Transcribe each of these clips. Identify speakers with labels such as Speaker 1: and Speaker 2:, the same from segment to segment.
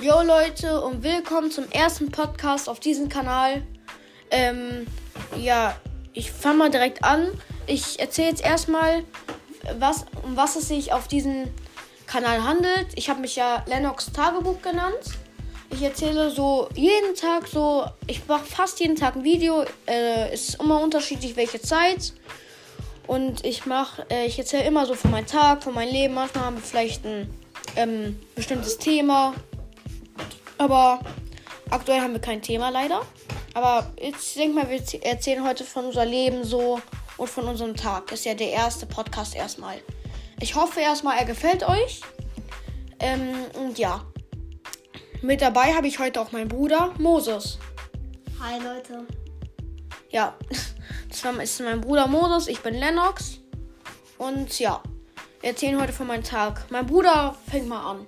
Speaker 1: Yo Leute und willkommen zum ersten Podcast auf diesem Kanal. Ähm, ja, ich fange mal direkt an. Ich erzähle jetzt erstmal, was, um was es sich auf diesem Kanal handelt. Ich habe mich ja Lennox Tagebuch genannt. Ich erzähle so jeden Tag so, ich mache fast jeden Tag ein Video. Äh, ist immer unterschiedlich welche Zeit. Und ich mache, äh, ich erzähle immer so von meinem Tag, von meinem Leben. Manchmal haben wir vielleicht ein ähm, bestimmtes Thema. Aber aktuell haben wir kein Thema leider. Aber ich denke mal, wir erzählen heute von unserem Leben so und von unserem Tag. Das ist ja der erste Podcast erstmal. Ich hoffe erstmal, er gefällt euch. Ähm, und ja. Mit dabei habe ich heute auch meinen Bruder Moses.
Speaker 2: Hi Leute.
Speaker 1: Ja, das ist mein Bruder Moses. Ich bin Lennox. Und ja, wir erzählen heute von meinem Tag. Mein Bruder fängt mal an.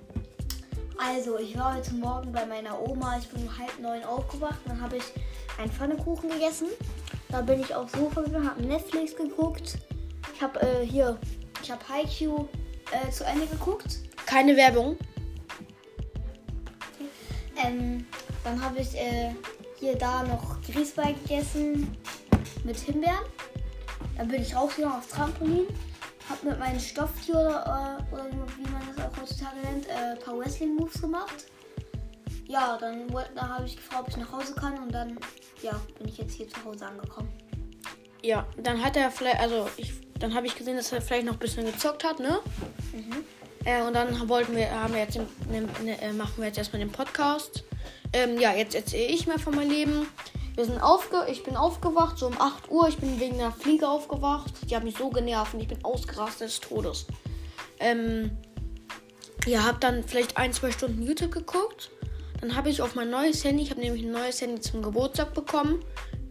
Speaker 2: Also, ich war heute Morgen bei meiner Oma. Ich bin um halb neun aufgewacht. Dann habe ich einen Pfannekuchen gegessen. Da bin ich aufs Sofa gegangen, habe Netflix geguckt. Ich habe äh, hier, ich habe Haikyuu äh, zu Ende geguckt.
Speaker 1: Keine Werbung.
Speaker 2: Ähm, dann habe ich äh, hier da noch Grießbein gegessen mit Himbeeren. Dann bin ich rausgegangen aufs Trampolin. Hab mit meinem Stofftier oder, äh, oder wie man das auch heutzutage nennt, äh, ein paar Wrestling-Moves gemacht. Ja, dann, dann habe ich gefragt, ob ich nach Hause kann und dann ja, bin ich jetzt hier zu Hause angekommen.
Speaker 1: Ja, dann hat er vielleicht, also ich, dann habe ich gesehen, dass er vielleicht noch ein bisschen gezockt hat, ne?
Speaker 2: Mhm.
Speaker 1: Äh, und dann wollten wir, haben wir jetzt, den, ne, äh, machen wir jetzt erstmal den Podcast. Ähm, ja, jetzt erzähle ich mal von meinem Leben. Wir sind aufge ich bin aufgewacht, so um 8 Uhr. Ich bin wegen einer Fliege aufgewacht. Die hat mich so genervt und ich bin ausgerastet des Todes. Ähm, ja, hab dann vielleicht ein, zwei Stunden YouTube geguckt. Dann habe ich auf mein neues Handy, ich habe nämlich ein neues Handy zum Geburtstag bekommen.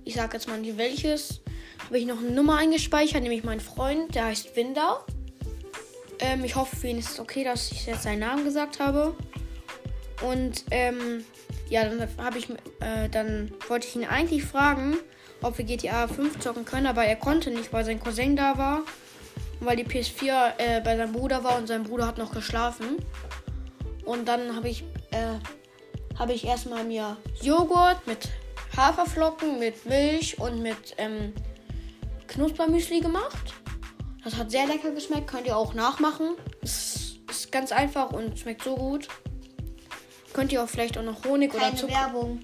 Speaker 1: Ich sage jetzt mal nicht welches. Habe ich noch eine Nummer eingespeichert, nämlich mein Freund, der heißt Winder. Ähm, ich hoffe, für ihn ist es okay, dass ich jetzt seinen Namen gesagt habe. Und ähm, ja, dann habe ich, äh, dann wollte ich ihn eigentlich fragen, ob wir GTA 5 zocken können, aber er konnte nicht, weil sein Cousin da war weil die PS4 äh, bei seinem Bruder war und sein Bruder hat noch geschlafen. Und dann habe ich, äh, habe ich erstmal mir Joghurt mit Haferflocken, mit Milch und mit ähm, Knuspermüsli gemacht. Das hat sehr lecker geschmeckt, könnt ihr auch nachmachen. Ist, ist ganz einfach und schmeckt so gut. Könnt ihr auch vielleicht auch noch Honig
Speaker 2: Keine
Speaker 1: oder Zucker.
Speaker 2: Werbung.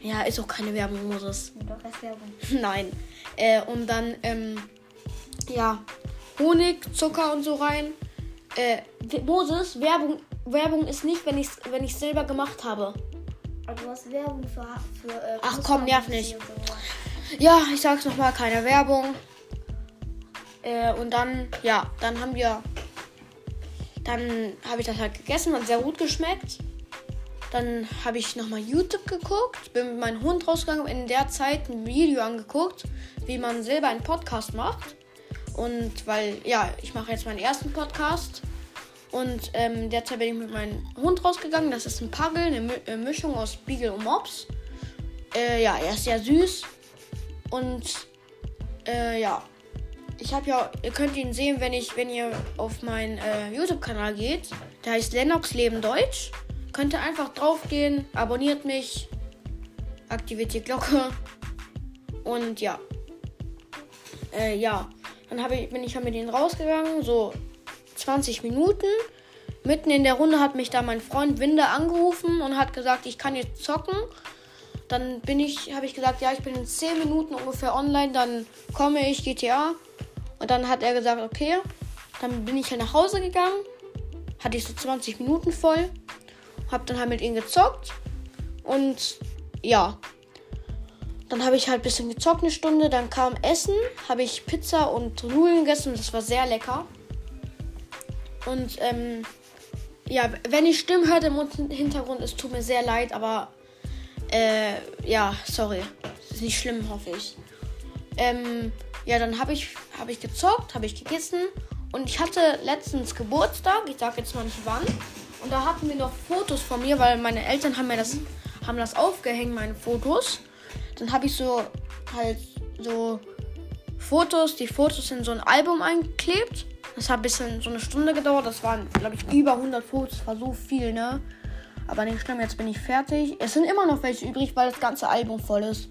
Speaker 1: Ja, ist auch keine Werbung, Moses.
Speaker 2: Doch, ist Werbung.
Speaker 1: Nein. Äh, und dann, ähm, ja, Honig, Zucker und so rein. Äh, Moses, Werbung, Werbung ist nicht, wenn ich es wenn ich's selber gemacht habe.
Speaker 2: Aber du hast Werbung für. für äh,
Speaker 1: Ach komm, nerv nicht.
Speaker 2: so.
Speaker 1: Ja, ich sag's nochmal, keine Werbung. Äh, und dann, ja, dann haben wir. Dann habe ich das halt gegessen, hat sehr gut geschmeckt. Dann habe ich nochmal YouTube geguckt, bin mit meinem Hund rausgegangen, in der Zeit ein Video angeguckt, wie man selber einen Podcast macht. Und weil, ja, ich mache jetzt meinen ersten Podcast. Und ähm, derzeit bin ich mit meinem Hund rausgegangen. Das ist ein Puggle, eine Mi äh, Mischung aus Beagle und Mops. Äh, ja, er ist sehr süß. Und äh, ja, ich habe ja, ihr könnt ihn sehen, wenn ich, wenn ihr auf meinen äh, YouTube-Kanal geht. Der heißt Lennox Leben Deutsch. Könnt ihr einfach draufgehen, abonniert mich, aktiviert die Glocke und ja. Äh, ja, dann hab ich, bin ich mit ihnen rausgegangen, so 20 Minuten. Mitten in der Runde hat mich da mein Freund Winde angerufen und hat gesagt, ich kann jetzt zocken. Dann bin ich, habe ich gesagt, ja, ich bin in 10 Minuten ungefähr online, dann komme ich GTA. Und dann hat er gesagt, okay. Dann bin ich halt nach Hause gegangen. Hatte ich so 20 Minuten voll. Hab dann halt mit ihm gezockt. Und ja. Dann habe ich halt ein bisschen gezockt eine Stunde. Dann kam Essen. Habe ich Pizza und Nudeln gegessen. Das war sehr lecker. Und ähm, ja, wenn ich Stimmen hört im Hintergrund, es tut mir sehr leid, aber äh, ja, sorry. Ist nicht schlimm, hoffe ich. Ähm, ja, dann habe ich, hab ich gezockt, habe ich gegessen. Und ich hatte letztens Geburtstag, ich sage jetzt mal nicht wann. Und da hatten wir noch Fotos von mir, weil meine Eltern haben mir das, haben das aufgehängt, meine Fotos. Dann habe ich so halt so Fotos, die Fotos in so ein Album eingeklebt. Das hat ein bisschen so eine Stunde gedauert. Das waren, glaube ich, über 100 Fotos. Das war so viel, ne? Aber nicht schlimm, jetzt bin ich fertig. Es sind immer noch welche übrig, weil das ganze Album voll ist.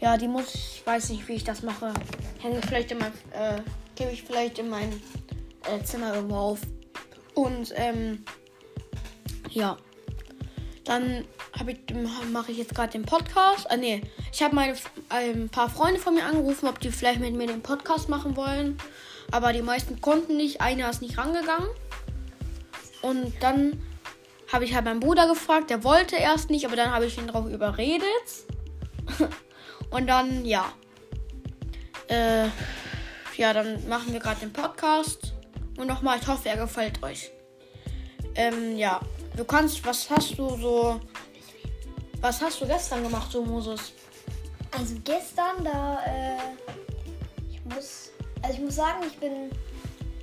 Speaker 1: Ja, die muss ich, weiß nicht, wie ich das mache. Hänge ich vielleicht in mein, äh, gebe ich vielleicht in mein äh, Zimmer irgendwo auf. Und, ähm, ja. Dann ich, mache ich jetzt gerade den Podcast. Ah, nee. Ich habe meine ein paar Freunde von mir angerufen, ob die vielleicht mit mir den Podcast machen wollen. Aber die meisten konnten nicht. Einer ist nicht rangegangen. Und dann habe ich halt meinen Bruder gefragt. Der wollte erst nicht, aber dann habe ich ihn darauf überredet. Und dann, ja. Äh, ja, dann machen wir gerade den Podcast. Und nochmal, ich hoffe, er gefällt euch. Ähm, ja. Du kannst, was hast du so. Was hast du gestern gemacht, so Moses?
Speaker 2: Also gestern, da, äh, ich muss, also ich muss sagen, ich bin,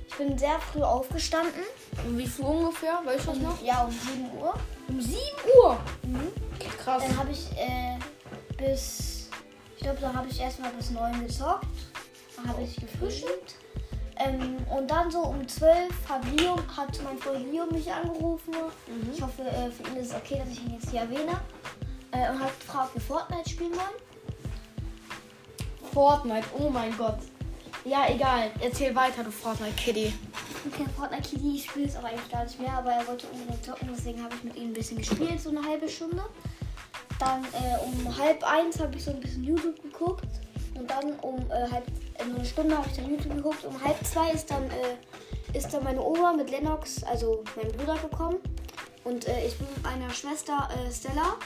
Speaker 2: ich bin sehr früh aufgestanden.
Speaker 1: Um wie viel ungefähr? Weißt du das noch?
Speaker 2: Ja, um 7 Uhr.
Speaker 1: Um 7 Uhr?
Speaker 2: Mhm.
Speaker 1: Krass.
Speaker 2: Dann habe ich, äh, bis ich glaube, da habe ich erstmal bis 9 gezockt. Da habe ich gefrühstückt. Ähm, und dann so um 12 hat, Leo, hat mein Freund Leo mich angerufen. Mhm. Ich hoffe, äh, für ihn ist es okay, dass ich ihn jetzt hier erwähne. Äh, und hat gefragt, ob wir Fortnite spielen wollen.
Speaker 1: Fortnite, oh mein Gott. Ja, egal. Erzähl weiter, du Fortnite Kitty.
Speaker 2: Okay, Fortnite Kitty, ich spiele es aber eigentlich gar nicht mehr, aber er wollte unbedingt zocken, deswegen habe ich mit ihm ein bisschen gespielt, so eine halbe Stunde. Dann äh, um halb eins habe ich so ein bisschen YouTube geguckt. Und dann um äh, halb, eine Stunde habe ich dann YouTube geguckt. Um halb zwei ist dann, äh, ist dann meine Oma mit Lennox, also mein Bruder, gekommen. Und äh, ich bin mit meiner Schwester äh, Stella.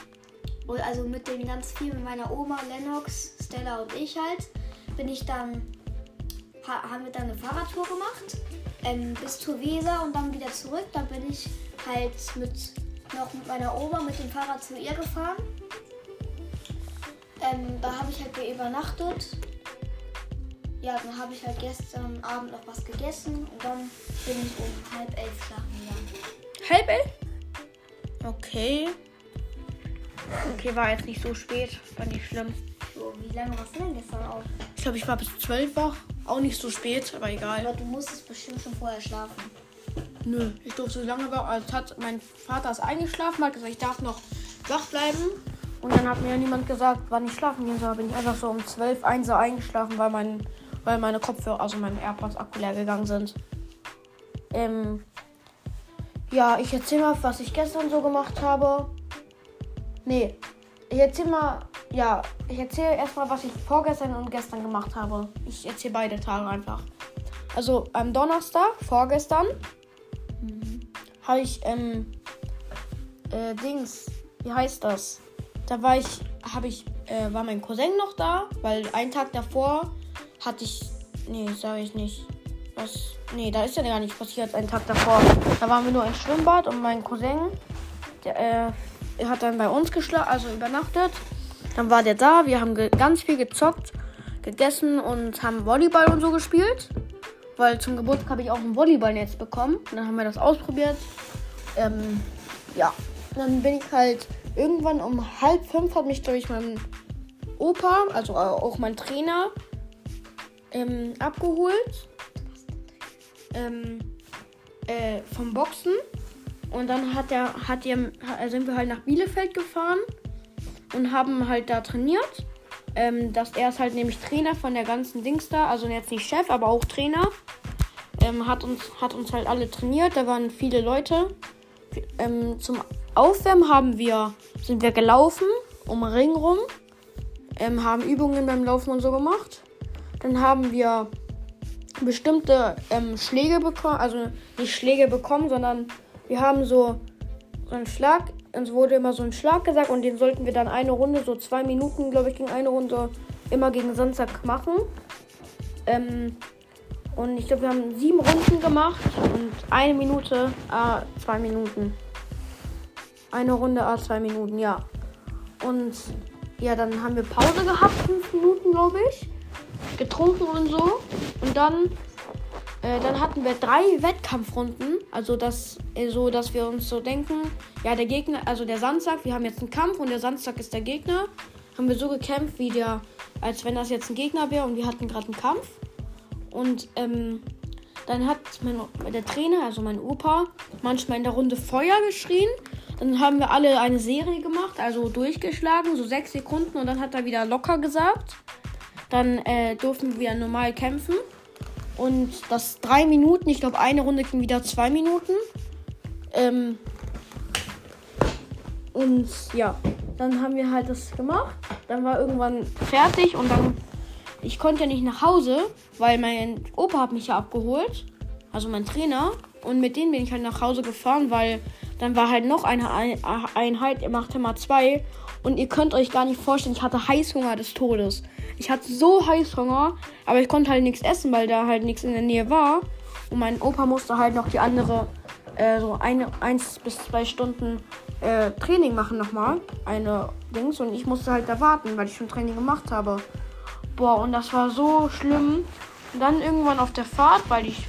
Speaker 2: Und also mit den ganz vielen, mit meiner Oma, Lennox, Stella und ich halt, bin ich dann, ha, haben wir dann eine Fahrradtour gemacht. Ähm, bis zur Weser und dann wieder zurück. Dann bin ich halt mit noch mit meiner Oma mit dem Fahrrad zu ihr gefahren. Ähm, da habe ich halt übernachtet. Ja, dann habe ich halt gestern Abend noch was gegessen und dann bin ich um halb elf schlafen gegangen.
Speaker 1: Halb elf? Okay. Okay, war jetzt nicht so spät. War nicht schlimm.
Speaker 2: So, wie lange warst du denn gestern auf?
Speaker 1: Ich glaube, ich war bis zwölf wach. Auch nicht so spät, aber egal.
Speaker 2: Aber du musstest bestimmt schon vorher schlafen.
Speaker 1: Nö, ich durfte so lange wach. Also hat mein Vater ist eingeschlafen, hat gesagt, ich darf noch wach bleiben. Und dann hat mir niemand gesagt, wann ich schlafen gehen soll. Bin ich einfach so um 12, 1 Uhr eingeschlafen, weil, mein, weil meine Kopfhörer, also meine AirPods Akku leer gegangen sind. Ähm, ja, ich erzähle mal, was ich gestern so gemacht habe. Nee, ich erzähle mal, ja, ich erzähle erstmal, was ich vorgestern und gestern gemacht habe. Ich erzähle beide Tage einfach. Also am Donnerstag, vorgestern, mhm. habe ich, ähm, äh, Dings, wie heißt das? Da war ich, habe ich, äh, war mein Cousin noch da, weil einen Tag davor hatte ich, nee, sage ich nicht. Was, nee, da ist ja gar nichts passiert, einen Tag davor. Da waren wir nur im Schwimmbad und mein Cousin, der, äh, hat dann bei uns geschlafen, also übernachtet. Dann war der da, wir haben ganz viel gezockt, gegessen und haben Volleyball und so gespielt weil zum Geburtstag habe ich auch ein Volleyballnetz bekommen. Und dann haben wir das ausprobiert. Ähm, ja, dann bin ich halt irgendwann um halb fünf hat mich durch meinen Opa, also auch mein Trainer, ähm, abgeholt. Ähm, äh, vom Boxen. Und dann hat er, hat er, sind wir halt nach Bielefeld gefahren und haben halt da trainiert. Ähm, dass er ist halt nämlich Trainer von der ganzen Dings da, also jetzt nicht Chef, aber auch Trainer. Ähm, hat, uns, hat uns halt alle trainiert, da waren viele Leute. Ähm, zum Aufwärmen haben wir, sind wir gelaufen, um Ring rum, ähm, haben Übungen beim Laufen und so gemacht. Dann haben wir bestimmte ähm, Schläge bekommen, also nicht Schläge bekommen, sondern wir haben so, so einen Schlag uns wurde immer so ein Schlag gesagt und den sollten wir dann eine Runde, so zwei Minuten, glaube ich, gegen eine Runde immer gegen Sonntag machen. Ähm, und ich glaube, wir haben sieben Runden gemacht und eine Minute, äh, zwei Minuten. Eine Runde, äh, zwei Minuten, ja. Und ja, dann haben wir Pause gehabt, fünf Minuten, glaube ich. Getrunken und so. Und dann äh, dann hatten wir drei Wettkampfrunden. Also das äh, so, dass wir uns so denken, ja, der Gegner, also der Sandsack, wir haben jetzt einen Kampf und der Sandsack ist der Gegner. Haben wir so gekämpft, wie der, als wenn das jetzt ein Gegner wäre und wir hatten gerade einen Kampf. Und ähm, dann hat mein, der Trainer, also mein Opa, manchmal in der Runde Feuer geschrien. Dann haben wir alle eine Serie gemacht, also durchgeschlagen, so sechs Sekunden und dann hat er wieder locker gesagt. Dann äh, durften wir normal kämpfen. Und das drei Minuten, ich glaube eine Runde ging wieder zwei Minuten. Ähm, und ja, dann haben wir halt das gemacht. Dann war irgendwann fertig und dann, ich konnte ja nicht nach Hause, weil mein Opa hat mich ja abgeholt, also mein Trainer. Und mit denen bin ich halt nach Hause gefahren, weil dann war halt noch eine Einheit, ihr macht immer zwei. Und ihr könnt euch gar nicht vorstellen, ich hatte Heißhunger des Todes. Ich hatte so Heißhunger, aber ich konnte halt nichts essen, weil da halt nichts in der Nähe war. Und mein Opa musste halt noch die andere, äh, so eine, eins bis zwei Stunden äh, Training machen nochmal. Eine Dings. Und ich musste halt da warten, weil ich schon Training gemacht habe. Boah, und das war so schlimm. Und dann irgendwann auf der Fahrt, weil ich,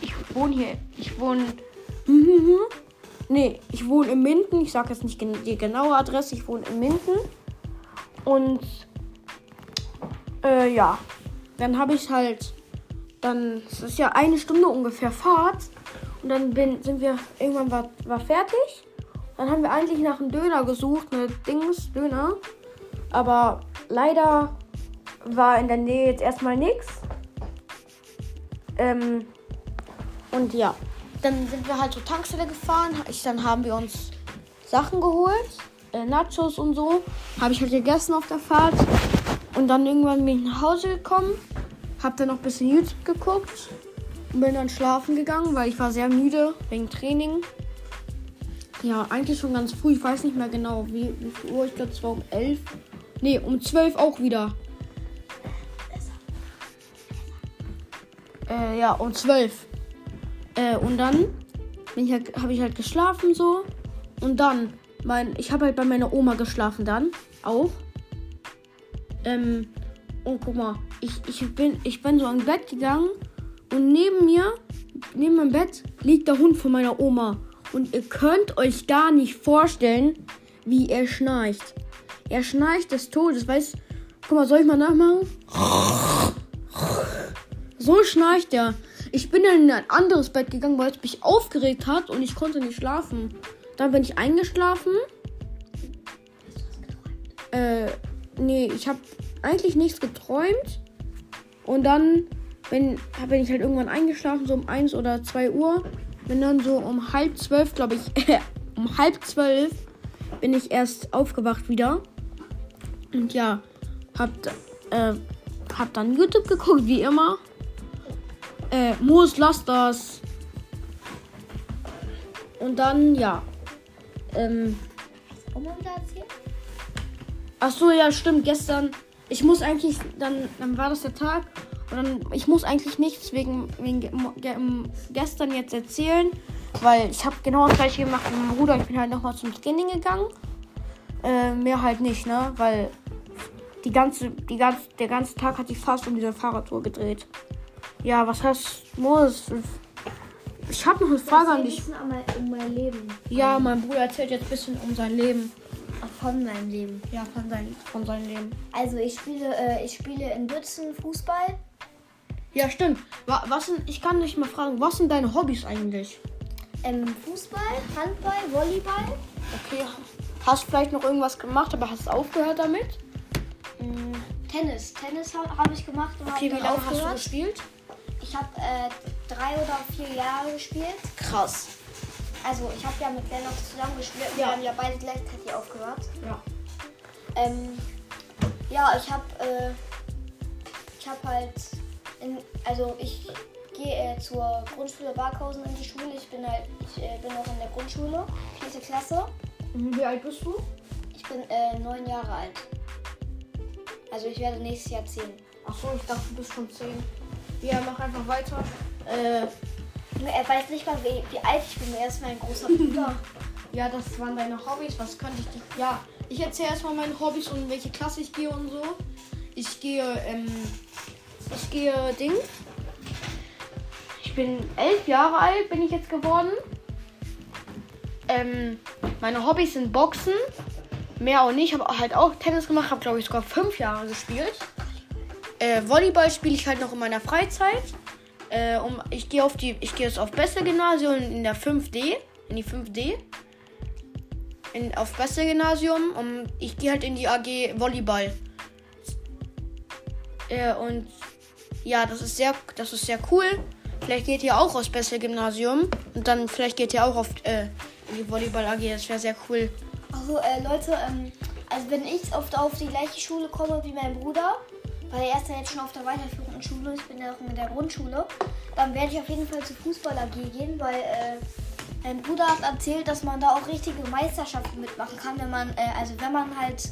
Speaker 1: ich wohne hier, ich wohne Nee, ich wohne in Minden. Ich sage jetzt nicht die genaue Adresse. Ich wohne in Minden. Und äh, ja, dann habe ich halt, dann, es ist ja eine Stunde ungefähr Fahrt. Und dann bin, sind wir, irgendwann war, war fertig. Dann haben wir eigentlich nach einem Döner gesucht, eine Dings, Döner. Aber leider war in der Nähe jetzt erstmal nichts. Ähm, und ja, dann sind wir halt zur Tankstelle gefahren. Ich, dann haben wir uns Sachen geholt, äh, Nachos und so. Habe ich halt gegessen auf der Fahrt. Und dann irgendwann bin ich nach Hause gekommen. Hab dann noch ein bisschen YouTube geguckt. Und bin dann schlafen gegangen, weil ich war sehr müde wegen Training. Ja, eigentlich schon ganz früh. Ich weiß nicht mehr genau, wie, wie viel Uhr. Ich glaube, es war um 11. Ne, um 12 auch wieder. Äh, ja, um 12. Äh, und dann halt, habe ich halt geschlafen so. Und dann, mein, ich habe halt bei meiner Oma geschlafen dann auch. Ähm, und guck mal, ich, ich, bin, ich bin so ins Bett gegangen und neben mir, neben meinem Bett, liegt der Hund von meiner Oma. Und ihr könnt euch gar nicht vorstellen, wie er schnarcht. Er schnarcht des Todes, weißt Guck mal, soll ich mal nachmachen? So schnarcht er. Ich bin dann in ein anderes Bett gegangen, weil es mich aufgeregt hat und ich konnte nicht schlafen. Dann bin ich eingeschlafen. Äh, nee, ich habe eigentlich nichts geträumt. Und dann bin, bin ich halt irgendwann eingeschlafen, so um 1 oder 2 Uhr. Bin dann so um halb zwölf, glaube ich, um halb zwölf bin ich erst aufgewacht wieder. Und ja, hab, äh, hab dann YouTube geguckt, wie immer. Äh, Moos, lass das. Und dann, ja. Ähm. Ach so, ja, stimmt. Gestern. Ich muss eigentlich. Dann, dann war das der Tag. Und dann. Ich muss eigentlich nichts wegen, wegen gestern jetzt erzählen. Weil ich habe genau das gleiche gemacht wie mein Bruder. Ich bin halt nochmal zum Training gegangen. Äh, mehr halt nicht, ne? Weil die ganze, die ganze, der ganze Tag hat sich fast um diese Fahrradtour gedreht. Ja, was heißt muss? Ich habe noch eine Frage an dich.
Speaker 2: Um mein Leben.
Speaker 1: Ja, mein Bruder erzählt jetzt ein bisschen um sein Leben.
Speaker 2: Von meinem Leben.
Speaker 1: Ja, von, sein, von seinem Leben.
Speaker 2: Also ich spiele, äh, ich spiele in Bützen Fußball.
Speaker 1: Ja, stimmt. Was sind, ich kann dich mal fragen, was sind deine Hobbys eigentlich?
Speaker 2: Ähm, Fußball, Handball, Volleyball.
Speaker 1: Okay. Hast du vielleicht noch irgendwas gemacht, aber hast aufgehört damit?
Speaker 2: Mhm. Tennis. Tennis habe hab ich gemacht
Speaker 1: und okay, wie lange hast du gespielt?
Speaker 2: Ich habe äh, drei oder vier Jahre gespielt.
Speaker 1: Krass.
Speaker 2: Also ich habe ja mit Lennox zusammen gespielt und ja. wir haben ja beide gleichzeitig aufgehört.
Speaker 1: Ja.
Speaker 2: Ähm, ja, ich habe äh, ich habe halt in, also ich gehe äh, zur Grundschule Barkhausen in die Schule. Ich bin halt ich äh, bin noch in der Grundschule, vierte Klasse.
Speaker 1: Mhm, wie alt bist du?
Speaker 2: Ich bin äh, neun Jahre alt. Also ich werde nächstes Jahr zehn.
Speaker 1: Ach so, ich dachte du bist schon zehn. Ja, mach einfach weiter. Äh,
Speaker 2: er weiß nicht mal, wie, wie alt ich bin. Er ist mein großer Bruder.
Speaker 1: ja, das waren deine Hobbys. Was könnte ich dir. Ja, ich erzähle erstmal meine Hobbys und welche Klasse ich gehe und so. Ich gehe, ähm, ich gehe Ding. Ich bin elf Jahre alt, bin ich jetzt geworden. Ähm, meine Hobbys sind Boxen. Mehr auch nicht. Ich habe halt auch Tennis gemacht. Habe, glaube ich, sogar fünf Jahre gespielt. Äh, Volleyball spiele ich halt noch in meiner Freizeit. Äh, um, ich gehe auf die, ich gehe jetzt auf Beste Gymnasium in der 5D, in die 5D. in, auf Beste Gymnasium und ich gehe halt in die AG Volleyball. Äh, und ja, das ist sehr, das ist sehr cool. Vielleicht geht ihr auch aufs Beste Gymnasium und dann vielleicht geht ihr auch auf äh, die Volleyball AG. Das wäre sehr cool.
Speaker 2: Also äh, Leute, ähm, also wenn ich oft auf die gleiche Schule komme wie mein Bruder, weil er ist ja jetzt schon auf der weiterführenden Schule, ich bin ja noch in der Grundschule, dann werde ich auf jeden Fall zur Fußball AG gehen, weil äh, mein Bruder hat erzählt, dass man da auch richtige Meisterschaften mitmachen kann, wenn man, äh, also wenn man halt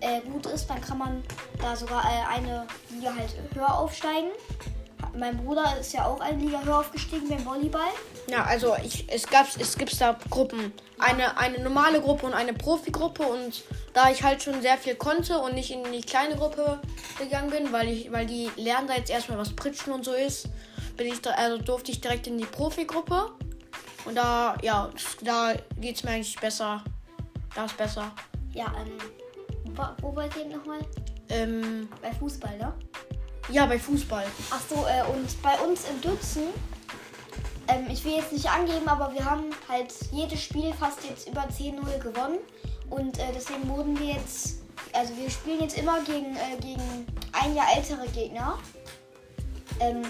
Speaker 2: äh, gut ist, dann kann man da sogar äh, eine Liga halt höher aufsteigen. Mein Bruder ist ja auch eine Liga höher aufgestiegen beim Volleyball.
Speaker 1: Ja, also ich, es gab es gibt da Gruppen. Eine, eine normale Gruppe und eine Profigruppe und da ich halt schon sehr viel konnte und nicht in die kleine Gruppe gegangen bin, weil ich, weil die lernen da jetzt erstmal was Pritschen und so ist, bin ich da, also durfte ich direkt in die Profigruppe. Und da, ja, da geht es mir eigentlich besser. Da ist besser.
Speaker 2: Ja, ähm, wo, wo wollt ihr nochmal?
Speaker 1: Ähm,
Speaker 2: Bei Fußball, ne?
Speaker 1: Ja, bei Fußball.
Speaker 2: Ach so, äh, und bei uns im Dutzen, ähm, ich will jetzt nicht angeben, aber wir haben halt jedes Spiel fast jetzt über 10-0 gewonnen. Und äh, deswegen wurden wir jetzt, also wir spielen jetzt immer gegen, äh, gegen ein Jahr ältere Gegner. Ähm,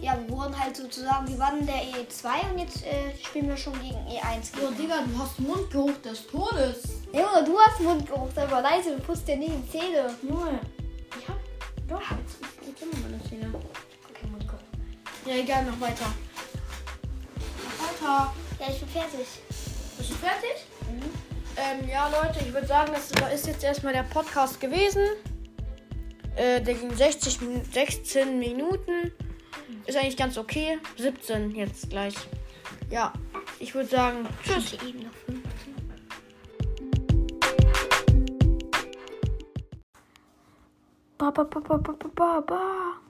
Speaker 2: ja, wir wurden halt sozusagen, wir waren in der E2 und jetzt äh, spielen wir schon gegen E1.
Speaker 1: Oh, Digga, du hast Mundgeruch des Todes.
Speaker 2: Junge, du hast Mundgeruch, sei mal leise, du putzt dir nicht die Zähne.
Speaker 1: Junge, Ja, egal, noch weiter. Noch weiter.
Speaker 2: Ja, ich bin fertig.
Speaker 1: Bist du fertig?
Speaker 2: Mhm.
Speaker 1: Ähm, ja, Leute, ich würde sagen, das ist jetzt erstmal der Podcast gewesen. Äh, der ging 60, Min- 16 Minuten. Ist eigentlich ganz okay. 17 jetzt gleich. Ja, ich würde sagen, tschüss.
Speaker 2: Eben noch 15.
Speaker 1: Ba, ba, ba, ba, ba, ba, ba, ba.